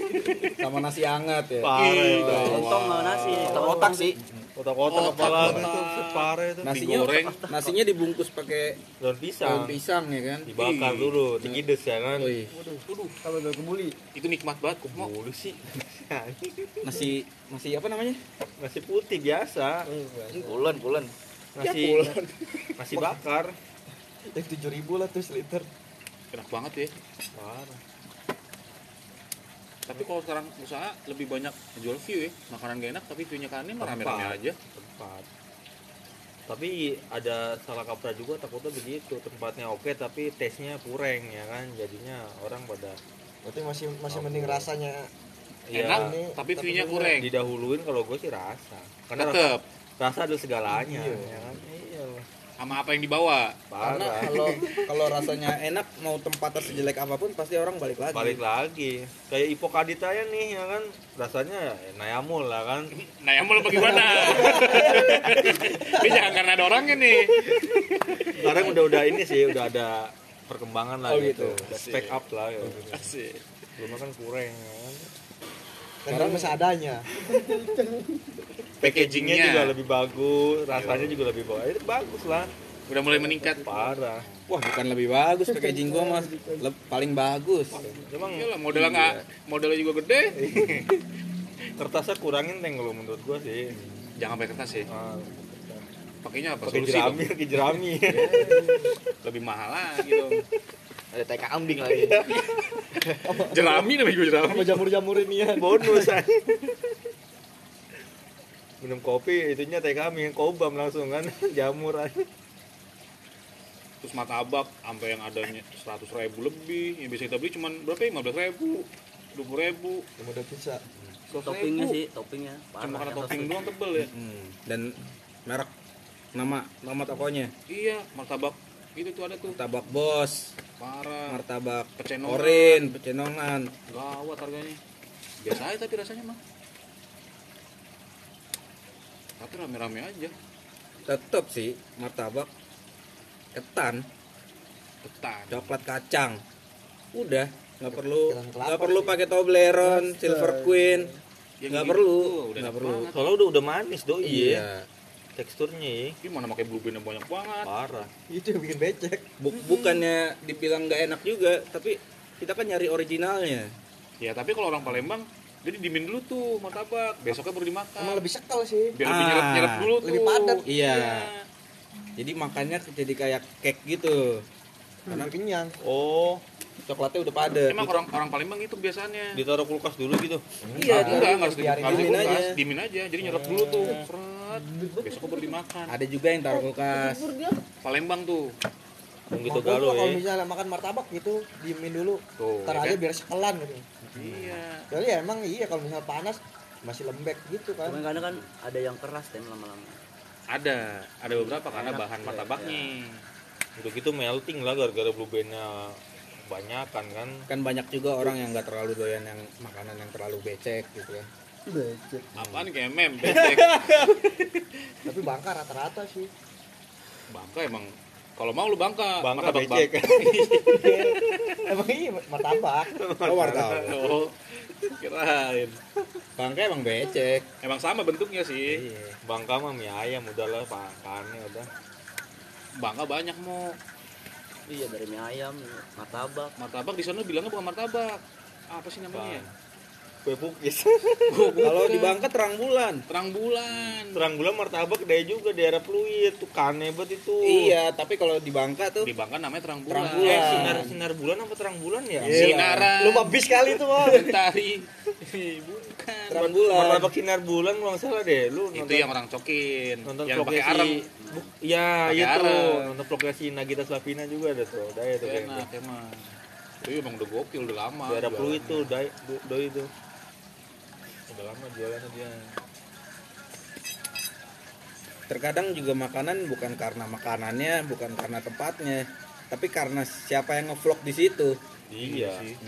Speaker 2: [LAUGHS]
Speaker 4: Sama nasi hangat ya.
Speaker 1: Parah itu.
Speaker 6: Lontong sama nasi. Otak otak sih.
Speaker 1: Kotak-kotak
Speaker 2: Otak,
Speaker 1: kepala
Speaker 2: otak.
Speaker 1: itu parah itu.
Speaker 4: Nasinya
Speaker 2: Digoreng.
Speaker 4: nasinya dibungkus pakai
Speaker 1: Daun
Speaker 4: daun
Speaker 1: pisang.
Speaker 4: pisang ya kan.
Speaker 1: Dibakar dulu, digides ya kan.
Speaker 4: Wih,
Speaker 2: Waduh,
Speaker 5: Kalau udah kebuli.
Speaker 2: itu nikmat banget.
Speaker 1: Bulu sih. [LAUGHS]
Speaker 4: nasi nasi apa namanya?
Speaker 1: Nasi putih biasa.
Speaker 6: Pulen pulen.
Speaker 1: Nasi nasi bakar.
Speaker 3: Yang tujuh ribu lah tuh seliter.
Speaker 2: Enak banget ya.
Speaker 1: Parah.
Speaker 2: Tapi kalau sekarang usaha lebih banyak jual view ya. Makanan gak enak tapi view-nya kan ini rame-rame
Speaker 1: Tempat.
Speaker 2: aja.
Speaker 1: tempat tapi ada salah kaprah juga takutnya begitu tempatnya oke tapi tesnya kurang ya kan jadinya orang pada
Speaker 5: berarti masih masih mending rasanya
Speaker 1: ya
Speaker 2: Enak,
Speaker 5: ini-
Speaker 2: tapi view-nya kurang.
Speaker 1: didahuluin kalau gue sih rasa karena rasa,
Speaker 2: Tetep
Speaker 1: rasa adalah segalanya
Speaker 5: Iya.
Speaker 1: ya kan iya.
Speaker 2: Sama apa yang dibawa.
Speaker 4: karena
Speaker 1: parah
Speaker 4: kalau kalau rasanya enak mau tempatnya sejelek apa pun pasti orang balik lagi
Speaker 1: balik lagi kayak ipokadita ya nih ya kan rasanya nayamul lah kan
Speaker 2: yang mau bagaimana? Ini jangan karena ada orangnya nih.
Speaker 1: sekarang udah udah ini sih udah ada perkembangan lah
Speaker 4: Oh,
Speaker 1: gitu,
Speaker 4: gitu.
Speaker 1: spek up lah ya
Speaker 2: Asik.
Speaker 1: belum kan kurang ya kan
Speaker 5: sekarang seadanya
Speaker 1: packagingnya juga lebih bagus rasanya juga lebih bagus itu bagus lah
Speaker 2: Udah mulai meningkat.
Speaker 1: parah
Speaker 4: wah bukan lebih bagus packaging gua mas Le- paling bagus
Speaker 1: emang
Speaker 2: Iyalah modelnya nggak modelnya juga gede. [LAUGHS]
Speaker 1: kertasnya kurangin teng kalau menurut gua sih
Speaker 2: Jangan pakai kertas ya.
Speaker 1: Ah,
Speaker 2: Pakainya apa?
Speaker 1: pakai jerami pakai jerami [LAUGHS]
Speaker 2: Lebih mahal lagi dong.
Speaker 3: Ada tai kambing lagi. [LAUGHS]
Speaker 2: Jerami namanya juga jerami.
Speaker 5: sama jamur-jamur ini ya
Speaker 1: bonus aja minum kopi itunya teh kami kobam langsung kan [LAUGHS] jamur aja
Speaker 2: Terus martabak sampai yang adanya 100 ribu lebih. Yang biasa kita beli cuman berapa ya? 15 ribu. 20 ribu.
Speaker 5: yang udah bisa
Speaker 6: Toppingnya sih, toppingnya.
Speaker 2: Cuma karena topping doang tebel ya.
Speaker 4: Hmm, dan merek nama nama tokonya
Speaker 2: Iya, martabak itu tuh ada tuh.
Speaker 4: martabak bos
Speaker 2: Parah.
Speaker 4: martabak
Speaker 2: Pecenongan.
Speaker 4: orin pecenongan
Speaker 2: Gawat harganya. Biasa aja tapi rasanya mah. Tapi rame-rame aja.
Speaker 4: tetep sih martabak. Ketan.
Speaker 2: Ketan.
Speaker 4: coklat kacang. Udah nggak perlu nggak perlu pakai Toblerone Silver Queen.
Speaker 2: Yang
Speaker 4: nggak
Speaker 2: gitu.
Speaker 4: perlu. Nggak perlu.
Speaker 2: banget.
Speaker 1: soalnya udah udah manis doi
Speaker 4: iya.
Speaker 1: teksturnya ya.
Speaker 2: Ini mana pakai blue band yang banyak banget.
Speaker 1: parah.
Speaker 5: Itu yang bikin becek.
Speaker 4: Bu- bukannya dibilang nggak enak juga tapi kita kan nyari originalnya.
Speaker 2: Ya tapi kalau orang Palembang dia didimin dulu tuh martabak, besoknya baru dimakan.
Speaker 5: emang lebih sekal sih
Speaker 2: Biar lebih
Speaker 4: Ah,
Speaker 2: nyerap-nyerap dulu tuh.
Speaker 5: lebih padat.
Speaker 4: iya jadi makannya jadi kayak cake gitu
Speaker 5: karena kenyang
Speaker 1: oh
Speaker 4: coklatnya udah padat
Speaker 2: Emang orang orang Palembang itu biasanya.
Speaker 1: ditaruh kulkas dulu gitu
Speaker 4: iya
Speaker 2: enggak, enggak harus di
Speaker 4: dimin
Speaker 2: dikulkas,
Speaker 4: aja.
Speaker 2: dimin aja. Jadi nyerap dulu tuh. Seret. Besoknya baru dimakan.
Speaker 4: ada juga yang taruh kulkas
Speaker 2: Palembang tuh.
Speaker 1: Yang gitu galau
Speaker 5: kalau
Speaker 1: ya
Speaker 5: misalnya makan martabak gitu diemin dulu
Speaker 2: Tuh.
Speaker 5: ntar
Speaker 2: ya
Speaker 5: aja
Speaker 2: kan?
Speaker 5: biar sekelan gitu
Speaker 2: Iya.
Speaker 5: jadi ya emang iya kalau misalnya panas masih lembek gitu kan
Speaker 6: Cuman kadang kan ada yang keras tem lama-lama.
Speaker 2: Ada, ada beberapa karena
Speaker 6: Enak,
Speaker 2: bahan
Speaker 6: ya,
Speaker 2: martabaknya.
Speaker 1: udah gitu melting lah gara-gara blue bandnya banyak kan kan
Speaker 4: kan banyak juga orang yang nggak terlalu doyan yang makanan yang terlalu becek gitu kan
Speaker 5: becek
Speaker 2: Apaan kayak mem, becek. [LAUGHS]
Speaker 5: tapi bangka rata-rata sih
Speaker 2: Bangka emang kalau mau lu bangka,
Speaker 1: bangka
Speaker 2: martabak
Speaker 1: becek [LAUGHS]
Speaker 5: emang iya martabak [LAUGHS]
Speaker 4: oh wartawan
Speaker 2: bangka. Oh, kirain.
Speaker 4: bangka emang becek
Speaker 2: Emang sama bentuknya sih.
Speaker 1: Iya. bangka mah mie ayam udahlah pakannya udah
Speaker 2: Bangka banyak mau.
Speaker 6: Iya dari mie ayam, martabak.
Speaker 2: Martabak di sana bilangnya bukan martabak. Apa sih namanya?
Speaker 1: Kue pukis
Speaker 4: kalau di bangka terang bulan
Speaker 2: Terang bulan.
Speaker 1: terang bulan martabak gede juga daerah Pluit tuh kane banget itu
Speaker 4: iya tapi kalau di bangka tuh
Speaker 2: Di Bangka namanya terang bulan.
Speaker 4: Terang
Speaker 1: eh
Speaker 4: bulan.
Speaker 1: sinar sinar bulan apa terang bulan ya
Speaker 5: Iya.
Speaker 2: Sinaran.
Speaker 5: lu mah bis kali tuh Bang.
Speaker 2: Mentari. [LAUGHS] Bukan.
Speaker 4: terang bulan
Speaker 1: martabak sinar bulan kalau nggak salah deh lu
Speaker 2: Itu yang orang cokin.
Speaker 1: nonton
Speaker 2: yang pakai arem.
Speaker 1: si Bu- ya
Speaker 2: Pakai
Speaker 1: itu
Speaker 2: arem.
Speaker 1: nonton vlognya si Nagita Slavina juga ada tuh daya tuh kayaknya
Speaker 2: Enak emang. Itu emang udah gokil, udah lama.
Speaker 1: daerah. Pluit tuh doi itu udah lama jualannya dia.
Speaker 4: Terkadang juga makanan bukan karena makanannya bukan karena tempatnya tapi karena siapa yang ngevlog di situ.
Speaker 1: Iya.
Speaker 2: Sih.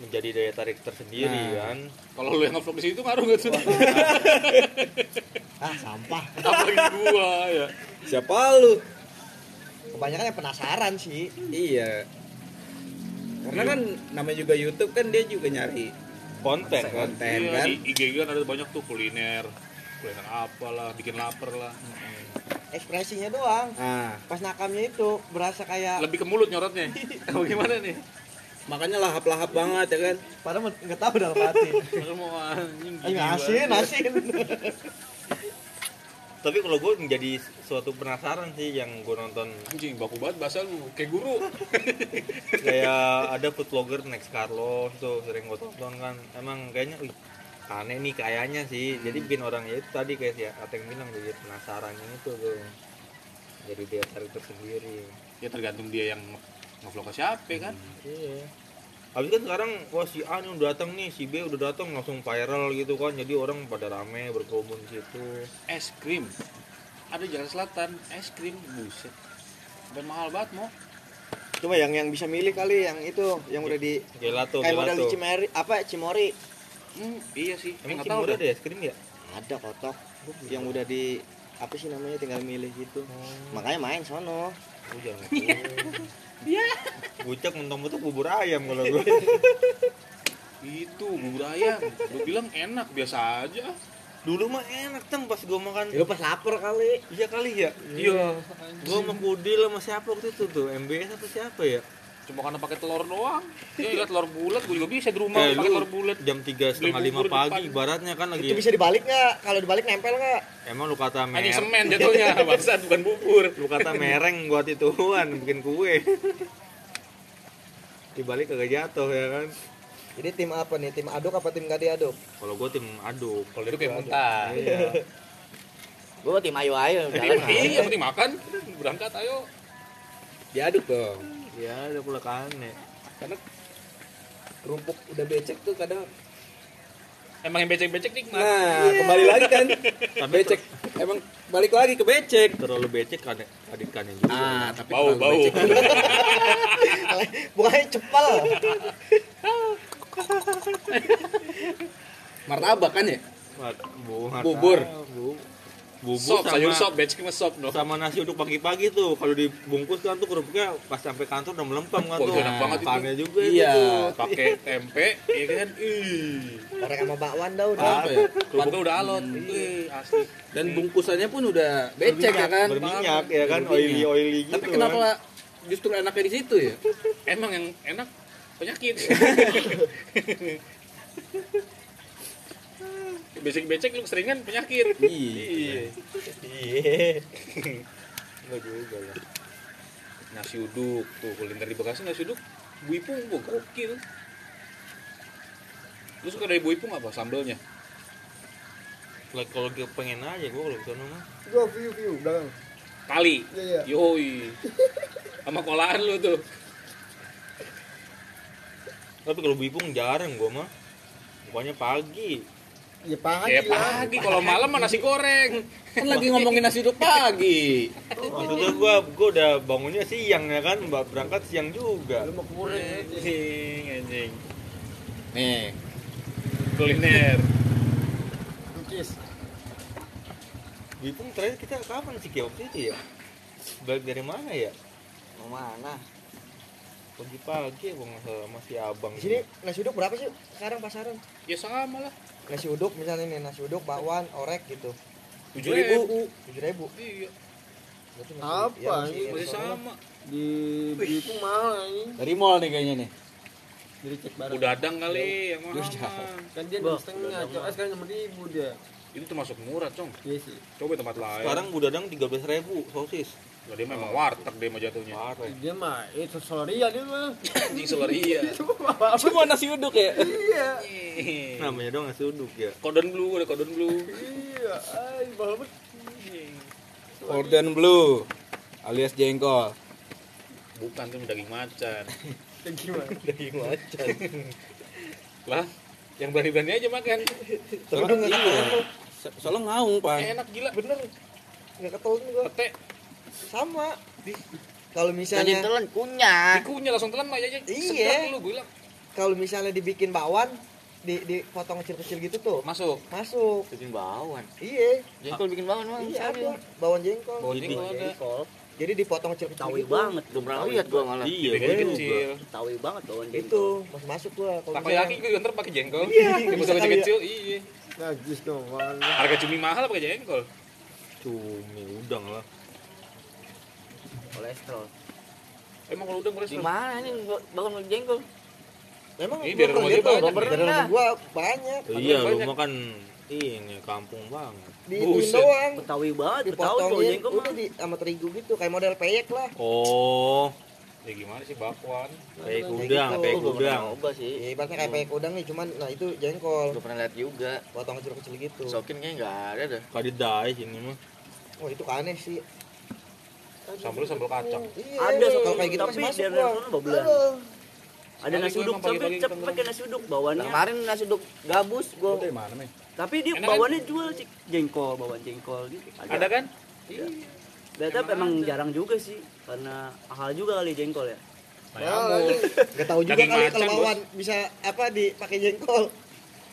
Speaker 1: menjadi daya tarik tersendiri
Speaker 4: Nah.
Speaker 1: kan?
Speaker 2: Kalau lu yang nge-vlog di situ ngaruh gak tuh? [LAUGHS]
Speaker 5: ah sampah. [LAUGHS]
Speaker 2: Apalagi gua ya.
Speaker 4: siapa lu?
Speaker 5: Kebanyakan yang penasaran sih.
Speaker 4: Iya. Karena kan namanya juga YouTube kan dia juga nyari
Speaker 1: konten kan
Speaker 4: konten
Speaker 2: Iya,
Speaker 4: kan
Speaker 2: di IG kan ada banyak tuh kuliner. Kuliner apalah, bikin lapar lah.
Speaker 5: ekspresinya doang
Speaker 4: nah
Speaker 5: pas nakamnya itu berasa kayak
Speaker 2: Lebih ke mulut nyorotnya. [LAUGHS] Apa gimana nih?
Speaker 4: makanya lahap-lahap banget ya kan
Speaker 5: padahal nggak tahu dalam hati
Speaker 2: mau anjing.
Speaker 5: Asin asin [LAUGHS]
Speaker 1: tapi kalau gue menjadi suatu penasaran sih yang gue nonton.
Speaker 2: Anjing, baku banget bahasa lu. Kayak guru. [LAUGHS]
Speaker 1: kayak ada food vlogger next Carlos tuh sering gue tonton kan. Emang kayaknya wih aneh nih kayaknya sih. Jadi bikin orang ya itu tadi kayak si Ateng bilang jadi penasarannya itu tuh. Jadi dia cari tersendiri.
Speaker 2: Ya tergantung dia yang ngevlog ke siapa kan?
Speaker 1: Iya Habis kan sekarang wah si A nih udah datang nih, si B udah datang langsung viral gitu kan. Jadi orang pada rame berkerumun di situ.
Speaker 2: es krim ada jalan selatan es krim buset dan mahal banget mau
Speaker 3: Cuma yang yang bisa milih kali yang itu yang udah di
Speaker 1: Gelato,
Speaker 3: kayak model
Speaker 1: gelato.
Speaker 3: di Cimeri apa Cimori
Speaker 2: hmm, iya sih
Speaker 1: Emang
Speaker 2: nggak tahu
Speaker 1: Cimori ada es krim ya?
Speaker 3: ada kotok yang udah di apa sih namanya tinggal milih gitu. Makanya main sono.
Speaker 1: Oh, jangan. Iya. Bucak mentok-mentok bubur ayam kalau gue.
Speaker 2: itu bubur ayam lu bilang enak biasa aja
Speaker 1: Dulu mah enak tem pas gue makan.
Speaker 3: Ya lu pas lapar kali.
Speaker 1: Iya kali ya.
Speaker 2: iya
Speaker 1: Gue sama Kudil sama siapa waktu itu tuh? MBS atau siapa ya?
Speaker 2: Cuma karena pakai telur doang ya lihat telur bulat gue juga bisa di rumah
Speaker 1: Eh,
Speaker 2: pakai
Speaker 1: lu
Speaker 2: telur bulat
Speaker 1: jam tiga setengah lima pagi
Speaker 2: depan.
Speaker 1: ibaratnya kan lagi
Speaker 3: Itu bisa dibalik nggak? Kalau dibalik nempel nggak?
Speaker 1: emang lu kata
Speaker 2: anjing
Speaker 1: mer
Speaker 2: semen jatuhnya bangsat bukan bubur
Speaker 1: lu kata mereng buat ituan bikin kue dibalik kagak jatuh ya kan
Speaker 5: Jadi tim apa nih? Tim aduk apa tim gak diaduk?
Speaker 1: kalau gue tim aduk
Speaker 2: kalau itu kayak muntah
Speaker 1: iya
Speaker 3: Gua tim ayo ayo jalan.
Speaker 2: iya penting makan berangkat ayo
Speaker 4: diaduk dong
Speaker 1: ya ada pula kane
Speaker 4: karena kerupuk udah becek tuh kadang
Speaker 2: emang yang becek-becek nikmat.
Speaker 4: Nah kembali lagi kan.
Speaker 1: Tapi
Speaker 4: becek. Emang balik lagi ke becek.
Speaker 1: Terlalu becek kane adikannya juga
Speaker 4: ah tapi
Speaker 2: bau bau. [LAUGHS]
Speaker 3: Bukannya cepel. [LAUGHS]
Speaker 4: martabak kan ya?
Speaker 1: Mata-
Speaker 4: Bubur.
Speaker 1: Bu, bubur
Speaker 2: sop
Speaker 1: sama,
Speaker 2: sayur sop becek sama sop no.
Speaker 1: sama nasi uduk pagi-pagi tuh. Kalau dibungkus kan tuh kerupuknya pas sampai kantor udah melempem kan tuh.
Speaker 2: enak banget itu.
Speaker 1: Makannya juga
Speaker 4: Iya.
Speaker 1: itu.
Speaker 2: Pakai tempe ya kan? Ih.
Speaker 3: Orang sama bakwan dah udah.
Speaker 4: apa ya?
Speaker 2: Kerupuknya udah alot. Ih, asli.
Speaker 4: Dan bungkusannya pun udah becek ya kan?
Speaker 1: Berminyak ya kan? Oily oily gitu
Speaker 4: tapi kenapa
Speaker 1: kan.
Speaker 4: justru enaknya di situ ya?
Speaker 2: Emang yang enak penyakit [LAUGHS] becek-becek lu keseringan penyakit.
Speaker 4: Iya.
Speaker 3: Iya.
Speaker 1: Enggak juga lah
Speaker 2: nasi uduk tuh kuliner di Bekasi nasi uduk buipung gua gokil. Lu suka dari buipung apa sambelnya?
Speaker 1: Lah, kalau gue pengen aja gue kalau ke sana mah.
Speaker 5: Gua view view belakang.
Speaker 2: kali
Speaker 5: Iya iya.
Speaker 2: yoi. Sama kolaan lu tuh.
Speaker 1: Tapi kalau bipung jarang gue mah. Pokoknya pagi
Speaker 5: Ya pagi lah.
Speaker 2: pagi. Kalau malam mah nasi goreng.
Speaker 4: Kan lagi ngomongin nasi uduk pagi.
Speaker 1: Maksudnya gue gue udah bangunnya siang ya kan mbak. Berangkat siang juga.
Speaker 5: Lu mau kurang aja.
Speaker 2: anjing anjing.
Speaker 4: Nih.
Speaker 2: Kuliner.
Speaker 5: Cookies.
Speaker 1: bipung terakhir kita kapan sih waktu itu ya? Balik dari mana ya?
Speaker 3: Mau mana?
Speaker 1: Pagi-pagi sama si abang
Speaker 3: Di sini nasi uduk berapa sih sekarang pasaran?
Speaker 2: ya sama lah
Speaker 3: Nasi uduk misalnya nih nasi uduk bakwan orek gitu.
Speaker 2: tujuh ribu
Speaker 3: Tujuh ribu.
Speaker 2: iya
Speaker 3: Berarti masih-
Speaker 5: Apa
Speaker 3: iya, masih-
Speaker 5: ini?
Speaker 2: masih sama
Speaker 5: Di Bitung mahal ini.
Speaker 4: dari mall nih kayaknya nih
Speaker 5: Jadi cek barang.
Speaker 2: udah adang kali yang mahal.
Speaker 5: Kan dia enam setengah. Coba sekarang enam ribu dia.
Speaker 2: itu termasuk murah cong
Speaker 5: Iya sih.
Speaker 2: coba tempat lain
Speaker 1: sekarang budadang tiga belas ribu sosis
Speaker 2: Dia memang warteg dia mah jatuhnya
Speaker 1: parah
Speaker 5: Dia mah itu soloria dia mah.
Speaker 2: anjing seleria [LAUGHS]
Speaker 4: cuma nasi uduk ya
Speaker 5: Iya.
Speaker 1: namanya dong nasi uduk ya
Speaker 2: kodon blue ada kodon blue
Speaker 5: Iya. Ay, mahal banget.
Speaker 4: Orden blue alias jengkol
Speaker 2: bukan tuh daging macan [LAUGHS]
Speaker 5: Ya gimana?
Speaker 3: Daging macan.
Speaker 2: lah yang berani-berani aja makan
Speaker 4: soalnya iya So- soalnya ngaung pak
Speaker 2: enak gila
Speaker 3: Bener. Nggak ketol juga.
Speaker 2: pete
Speaker 3: Sama. Kalau
Speaker 6: Jadi
Speaker 3: misalnya
Speaker 6: telan kunyah.
Speaker 2: dikunyah langsung telan mah aja
Speaker 3: Iya.
Speaker 2: bilang
Speaker 3: kalau misalnya dibikin bakwan di dipotong kecil-kecil gitu tuh
Speaker 2: masuk
Speaker 3: masuk.
Speaker 6: Bikin bawang.
Speaker 3: Iya.
Speaker 6: Jengkol bikin bawang emang.
Speaker 3: Iya ada bawang jengkol.
Speaker 2: Jadi kalau ada
Speaker 6: Jengkol.
Speaker 3: Jadi dipotong kecil-kecil
Speaker 6: Tawi
Speaker 3: gitu.
Speaker 6: banget. Belum pernah lihat gua malah.
Speaker 1: iya juga
Speaker 2: kecil
Speaker 6: Tawi banget
Speaker 3: Itu
Speaker 6: jengkol.
Speaker 3: masuk masuk gua kalau
Speaker 2: Takoyaki
Speaker 3: misalnya-
Speaker 2: juga ntar pakai jengkol
Speaker 3: Iya, bisa
Speaker 2: kecil
Speaker 3: kali ya.
Speaker 2: kecil iya
Speaker 5: Najis dong.
Speaker 2: Harga cumi mahal pakai jengkol
Speaker 1: cumi udang lah
Speaker 6: Kolesterol.
Speaker 2: emang kalau udah
Speaker 6: Di
Speaker 2: kolesterol
Speaker 6: mana ini bangun jengkol?
Speaker 3: Memang
Speaker 2: Ini
Speaker 3: gua
Speaker 2: biar
Speaker 3: pernah
Speaker 2: rumah dia banyak.
Speaker 3: dari rumah gua banyak.
Speaker 1: iya lu
Speaker 2: banyak.
Speaker 1: mah kan ini kampung banget
Speaker 3: Di doang.
Speaker 6: Betawi banget,
Speaker 3: Dipotongin
Speaker 6: jengkol
Speaker 3: udah di sama terigu gitu kayak model peyek lah.
Speaker 1: oh
Speaker 2: ya gimana sih bakwan
Speaker 1: Kayak udang,
Speaker 3: gitu.
Speaker 6: Gua pernah
Speaker 1: udang.
Speaker 6: nyoba sih.
Speaker 3: ya ibaratnya kayak peyek udang nih cuman nah itu jengkol
Speaker 6: Gue pernah lihat juga.
Speaker 3: potong kecil-kecil gitu
Speaker 6: Sokin kayaknya nggak ada dah.
Speaker 1: Kadidai sini mah.
Speaker 3: oh itu aneh sih
Speaker 2: sambal sambal kacang
Speaker 3: iya
Speaker 7: Ada
Speaker 3: kalau kayak gitu
Speaker 7: tapi
Speaker 3: masih masuk
Speaker 7: dari
Speaker 3: gua.
Speaker 7: Ada
Speaker 2: Kali
Speaker 7: nasi uduk tapi cepet pakai nasi uduk
Speaker 6: Nah,
Speaker 7: bawaannya.
Speaker 6: kemarin nasi uduk gabus gue.
Speaker 4: dari mana, Meh?
Speaker 7: Tapi dia
Speaker 2: Enak kan?
Speaker 7: bawaannya jual cik jengkol, bawaan jengkol gitu.
Speaker 2: ada kan
Speaker 7: Tetap emang jarang juga sih karena mahal juga kali jengkol ya.
Speaker 3: Wah, Gak tahu juga kali kalau bawan bisa apa dipakai jengkol.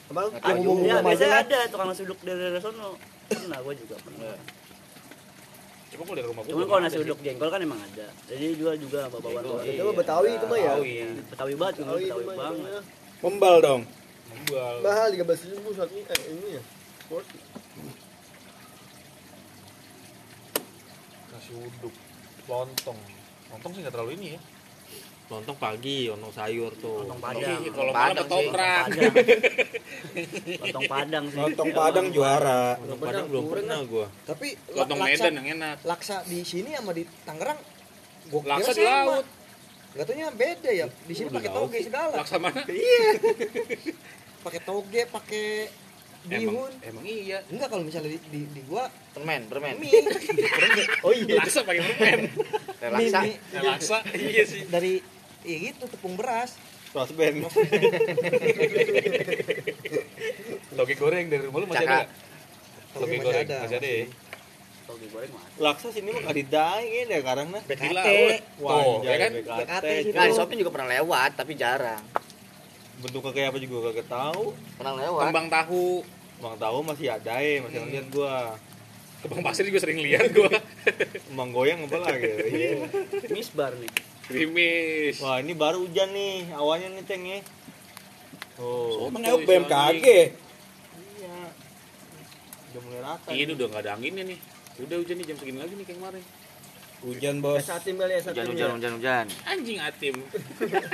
Speaker 5: Abang,
Speaker 6: Nggak
Speaker 7: Ya biasanya ada tukang nasi uduk dari sono. Pernah gue juga pernah.
Speaker 2: Cuma kalau dari rumah
Speaker 7: Cuman
Speaker 2: belum
Speaker 7: kalau
Speaker 2: ada
Speaker 7: nasi
Speaker 2: sih.
Speaker 7: uduk jengkol kan emang ada. Jadi jual juga bawaan.
Speaker 5: itu mah Betawi itu mah ya.
Speaker 2: Betawi.
Speaker 7: Betawi banget,
Speaker 5: Betawi
Speaker 7: Betawi banget.
Speaker 5: jadinya.
Speaker 4: Membal dong.
Speaker 2: Membal.
Speaker 5: Mahal 13 ribu satu eh ini ya. Porsi.
Speaker 2: nasi uduk lontong lontong sih nggak terlalu ini ya
Speaker 1: Lontong pagi, lontong sayur tuh.
Speaker 7: Lontong Padang.
Speaker 2: Kalau
Speaker 6: Padang
Speaker 2: malam ketoprak
Speaker 7: Padang. Lontong Padang sih.
Speaker 4: Lontong Padang juara.
Speaker 1: Lontong Padang belum pernah gua.
Speaker 3: Tapi
Speaker 2: lontong
Speaker 3: laksa,
Speaker 2: Medan yang enak
Speaker 3: laksa di sini sama di Tangerang gua kira
Speaker 2: laksa di laut
Speaker 3: Gak taunya beda ya. Di sini
Speaker 2: Udah
Speaker 3: pakai toge segala.
Speaker 2: laksa mana
Speaker 3: Iya. [LAUGHS] pakai toge, pakai bihun.
Speaker 2: emang iya
Speaker 3: Enggak kalau misalnya di, di, di gua
Speaker 6: Permen, permen.
Speaker 3: mie. [LAUGHS]
Speaker 5: Oh iya.
Speaker 2: laksa pakai permen
Speaker 6: Relaksa.
Speaker 3: Mie,
Speaker 2: Ya, laksa iya sih
Speaker 3: dari iya gitu tepung beras.
Speaker 1: Ras band. [LAUGHS]
Speaker 2: toge goreng dari rumah lu masih
Speaker 6: Caka.
Speaker 2: ada?
Speaker 3: Toge masih
Speaker 2: goreng
Speaker 3: ada,
Speaker 2: masih ada ya
Speaker 7: Toge goreng mah.
Speaker 1: Laksa sini mah kadidai kayaknya karena
Speaker 2: di
Speaker 3: BKT.
Speaker 2: laut
Speaker 1: Wah, anjay,
Speaker 2: ya kan
Speaker 1: BKT.
Speaker 3: BKT.
Speaker 6: Nah, di Shopee juga pernah lewat, tapi jarang.
Speaker 1: Bentuknya kayak apa juga kagak tahu.
Speaker 6: Pernah lewat.
Speaker 2: kembang tahu
Speaker 1: Bang tahu masih ada ya, masih ngeliat gua.
Speaker 2: kembang pasir juga sering lihat gua
Speaker 1: Emang goyang apa lagi? [LAUGHS] Iya.
Speaker 7: Misbar nih.
Speaker 2: Krimis
Speaker 1: Wah, ini baru hujan nih, awalnya nih Teng ya. Oh,
Speaker 4: Emang
Speaker 2: Sotoy,
Speaker 4: BMKG.
Speaker 1: iya. Udah mulai rata.
Speaker 2: ini
Speaker 1: nih.
Speaker 2: udah nggak ada anginnya nih udah hujan nih jam segini lagi nih kayak kemarin
Speaker 4: Hujan, Bos.
Speaker 5: Satu kali ya.
Speaker 6: Hujan, hujan, hujan, hujan.
Speaker 2: anjing atim [LAUGHS]